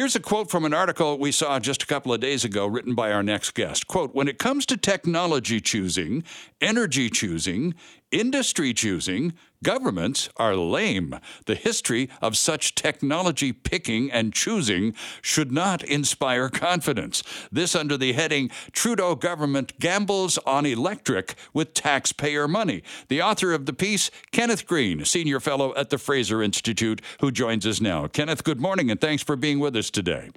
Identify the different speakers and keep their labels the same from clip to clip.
Speaker 1: Here's a quote from an article we saw just a couple of days ago written by our next guest. Quote, when it comes to technology choosing, energy choosing, industry choosing, governments are lame. The history of such technology picking and choosing should not inspire confidence. This under the heading Trudeau Government Gambles on Electric with Taxpayer Money. The author of the piece, Kenneth Green, Senior Fellow at the Fraser Institute, who joins us now. Kenneth, good morning and thanks for being with us today.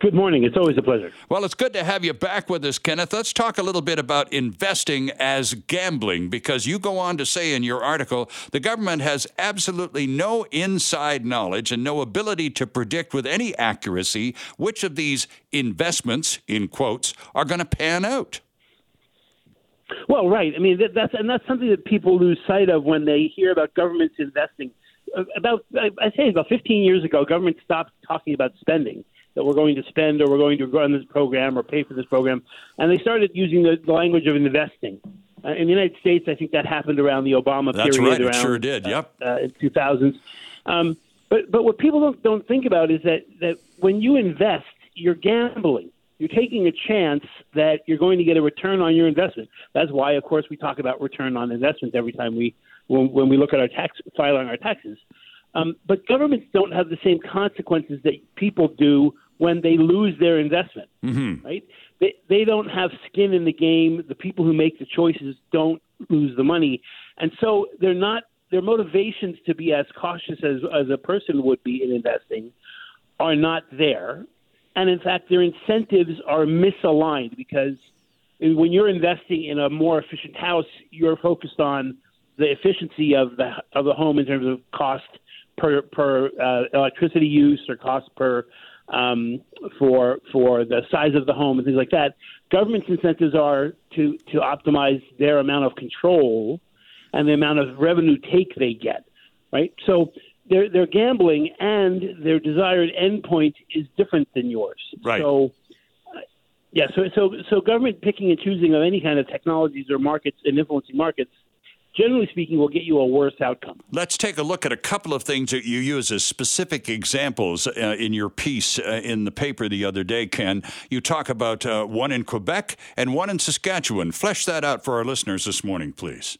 Speaker 2: Good morning. It's always a pleasure.
Speaker 1: Well, it's good to have you back with us, Kenneth. Let's talk a little bit about investing as gambling because you go on to say in your article the government has absolutely no inside knowledge and no ability to predict with any accuracy which of these investments, in quotes, are going to pan out.
Speaker 2: Well, right. I mean, that, that's and that's something that people lose sight of when they hear about governments investing. Uh, about, I say, about 15 years ago, government stopped talking about spending that we're going to spend or we're going to run this program or pay for this program. And they started using the, the language of investing. Uh, in the United States, I think that happened around the Obama
Speaker 1: That's
Speaker 2: period.
Speaker 1: Right,
Speaker 2: around,
Speaker 1: sure did.
Speaker 2: Uh,
Speaker 1: yep.
Speaker 2: Uh, in 2000s. Um, but but what people don't don't think about is that that when you invest, you're gambling. You're taking a chance that you're going to get a return on your investment. That's why, of course, we talk about return on investment every time we when, when we look at our tax filing our taxes. Um, but governments don't have the same consequences that people do when they lose their investment,
Speaker 1: mm-hmm.
Speaker 2: right? They, they don't have skin in the game. The people who make the choices don't lose the money. And so they're not, their motivations to be as cautious as, as a person would be in investing are not there. And in fact, their incentives are misaligned because when you're investing in a more efficient house, you're focused on the efficiency of the of the home in terms of cost per per uh, electricity use or cost per um, for for the size of the home and things like that. Government's incentives are to to optimize their amount of control and the amount of revenue take they get, right? So they're they're gambling, and their desired endpoint is different than yours.
Speaker 1: Right.
Speaker 2: So. Uh, yeah, so so so government picking and choosing of any kind of technologies or markets and influencing markets generally speaking, will get you a worse outcome.
Speaker 1: Let's take a look at a couple of things that you use as specific examples uh, in your piece uh, in the paper the other day, Ken. You talk about uh, one in Quebec and one in Saskatchewan. Flesh that out for our listeners this morning, please.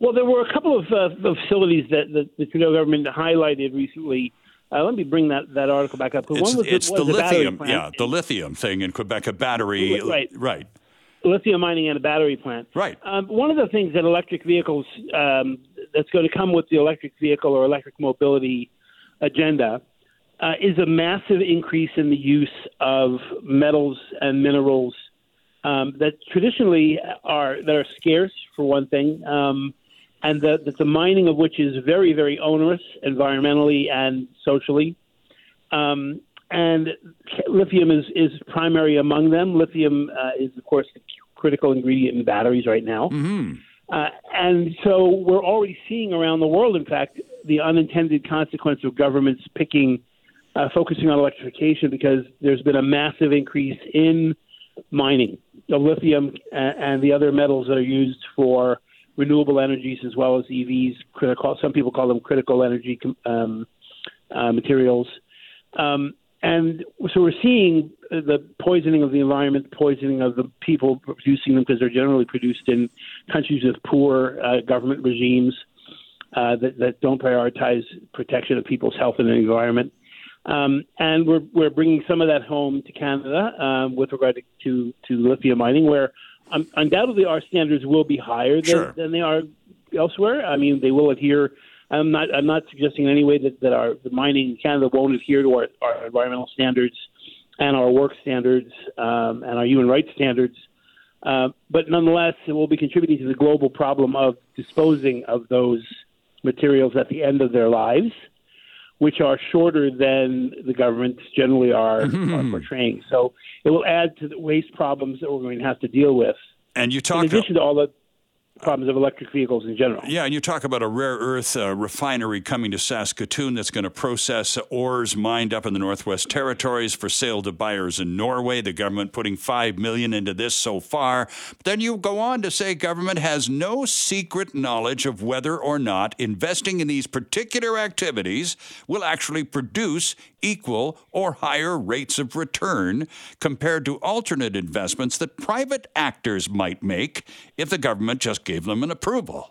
Speaker 2: Well, there were a couple of, uh, of facilities that, that the Trudeau government highlighted recently. Uh, let me bring that, that article back up.
Speaker 1: It's,
Speaker 2: one was,
Speaker 1: it's
Speaker 2: was
Speaker 1: the lithium, yeah, the lithium thing in Quebec, a battery,
Speaker 2: right,
Speaker 1: right
Speaker 2: lithium mining and a battery plant.
Speaker 1: Right.
Speaker 2: Um, one of the things that electric vehicles um, that's going to come with the electric vehicle or electric mobility agenda uh, is a massive increase in the use of metals and minerals um, that traditionally are that are scarce for one thing, um, and that, that the mining of which is very very onerous environmentally and socially. Um, and lithium is, is primary among them. Lithium uh, is, of course, the critical ingredient in batteries right now.
Speaker 1: Mm-hmm.
Speaker 2: Uh, and so we're already seeing around the world, in fact, the unintended consequence of governments picking, uh, focusing on electrification because there's been a massive increase in mining of lithium and, the other metals that are used for renewable energies as well as EVs. Critical, some people call them critical energy um, uh, materials. Um, and so we're seeing the poisoning of the environment, poisoning of the people producing them, because they're generally produced in countries with poor uh, government regimes uh, that, that don't prioritize protection of people's health and the environment. Um, and we're we're bringing some of that home to Canada um, with regard to, to, to lithium mining, where um, undoubtedly our standards will be higher than,
Speaker 1: sure.
Speaker 2: than they are elsewhere. I mean, they will adhere I'm not. I'm not suggesting in any way that, that our the mining in Canada won't adhere to our, our environmental standards and our work standards um, and our human rights standards. Uh, but nonetheless, it will be contributing to the global problem of disposing of those materials at the end of their lives, which are shorter than the governments generally are, are portraying. So it will add to the waste problems that we're going to have to deal with.
Speaker 1: And you talk
Speaker 2: in addition to all the problems of electric vehicles in general.
Speaker 1: Yeah, and you talk about a rare earth uh, refinery coming to Saskatoon that's going to process ores mined up in the Northwest Territories for sale to buyers in Norway. The government putting five million into this so far. But then you go on to say government has no secret knowledge of whether or not investing in these particular activities will actually produce equal or higher rates of return compared to alternate investments that private actors might make if the government just gave them an approval.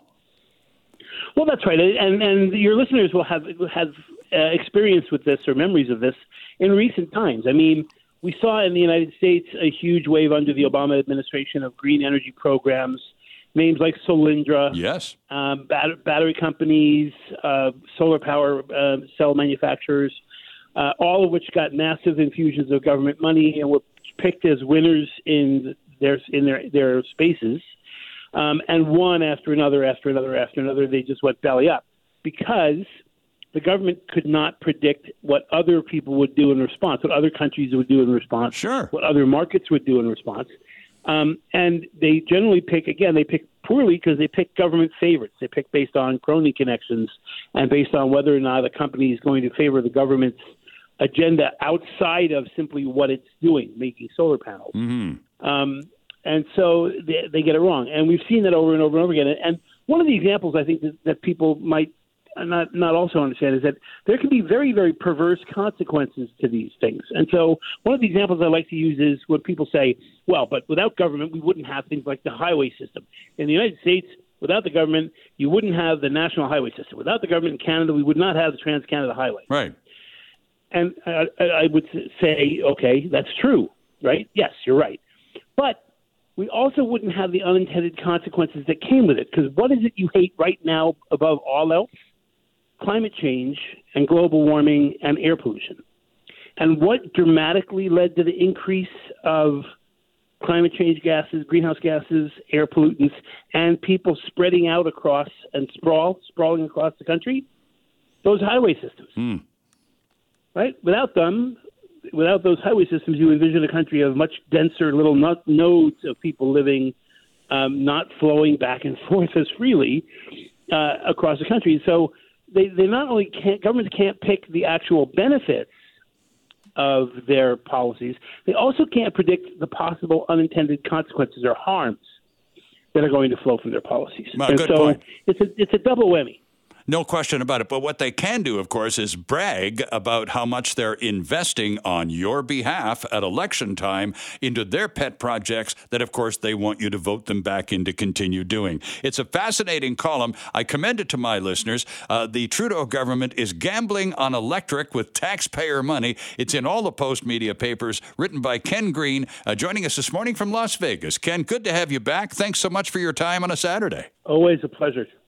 Speaker 2: Well, that's right, and and your listeners will have have uh, experience with this or memories of this in recent times. I mean, we saw in the United States a huge wave under the Obama administration of green energy programs. Names like Solyndra,
Speaker 1: yes,
Speaker 2: um, bat- battery companies, uh, solar power uh, cell manufacturers, uh, all of which got massive infusions of government money and were picked as winners in their in their their spaces. Um, and one after another, after another, after another, they just went belly up because the government could not predict what other people would do in response, what other countries would do in response,
Speaker 1: sure.
Speaker 2: what other markets would do in response. Um, and they generally pick, again, they pick poorly because they pick government favorites. They pick based on crony connections and based on whether or not a company is going to favor the government's agenda outside of simply what it's doing, making solar panels.
Speaker 1: Mm-hmm.
Speaker 2: Um, and so they, they get it wrong. And we've seen that over and over and over again. And one of the examples I think that, that people might not not also understand is that there can be very very perverse consequences to these things. And so one of the examples I like to use is when people say, "Well, but without government, we wouldn't have things like the highway system." In the United States, without the government, you wouldn't have the national highway system. Without the government in Canada, we would not have the Trans Canada Highway.
Speaker 1: Right.
Speaker 2: And I, I would say, okay, that's true, right? Yes, you're right. But we also wouldn't have the unintended consequences that came with it. Because what is it you hate right now above all else? Climate change and global warming and air pollution. And what dramatically led to the increase of climate change gases, greenhouse gases, air pollutants, and people spreading out across and sprawl, sprawling across the country? Those highway systems.
Speaker 1: Mm.
Speaker 2: Right? Without them, without those highway systems, you envision a country of much denser little nodes of people living, um, not flowing back and forth as freely uh, across the country. So they, they not only can't governments can't pick the actual benefits of their policies, they also can't predict the possible unintended consequences or harms that are going to flow from their policies.
Speaker 1: Well,
Speaker 2: and so
Speaker 1: point.
Speaker 2: it's a it's a double whammy.
Speaker 1: No question about it. But what they can do, of course, is brag about how much they're investing on your behalf at election time into their pet projects that, of course, they want you to vote them back in to continue doing. It's a fascinating column. I commend it to my listeners. Uh, the Trudeau government is gambling on electric with taxpayer money. It's in all the Post media papers, written by Ken Green, uh, joining us this morning from Las Vegas. Ken, good to have you back. Thanks so much for your time on a Saturday.
Speaker 2: Always a pleasure.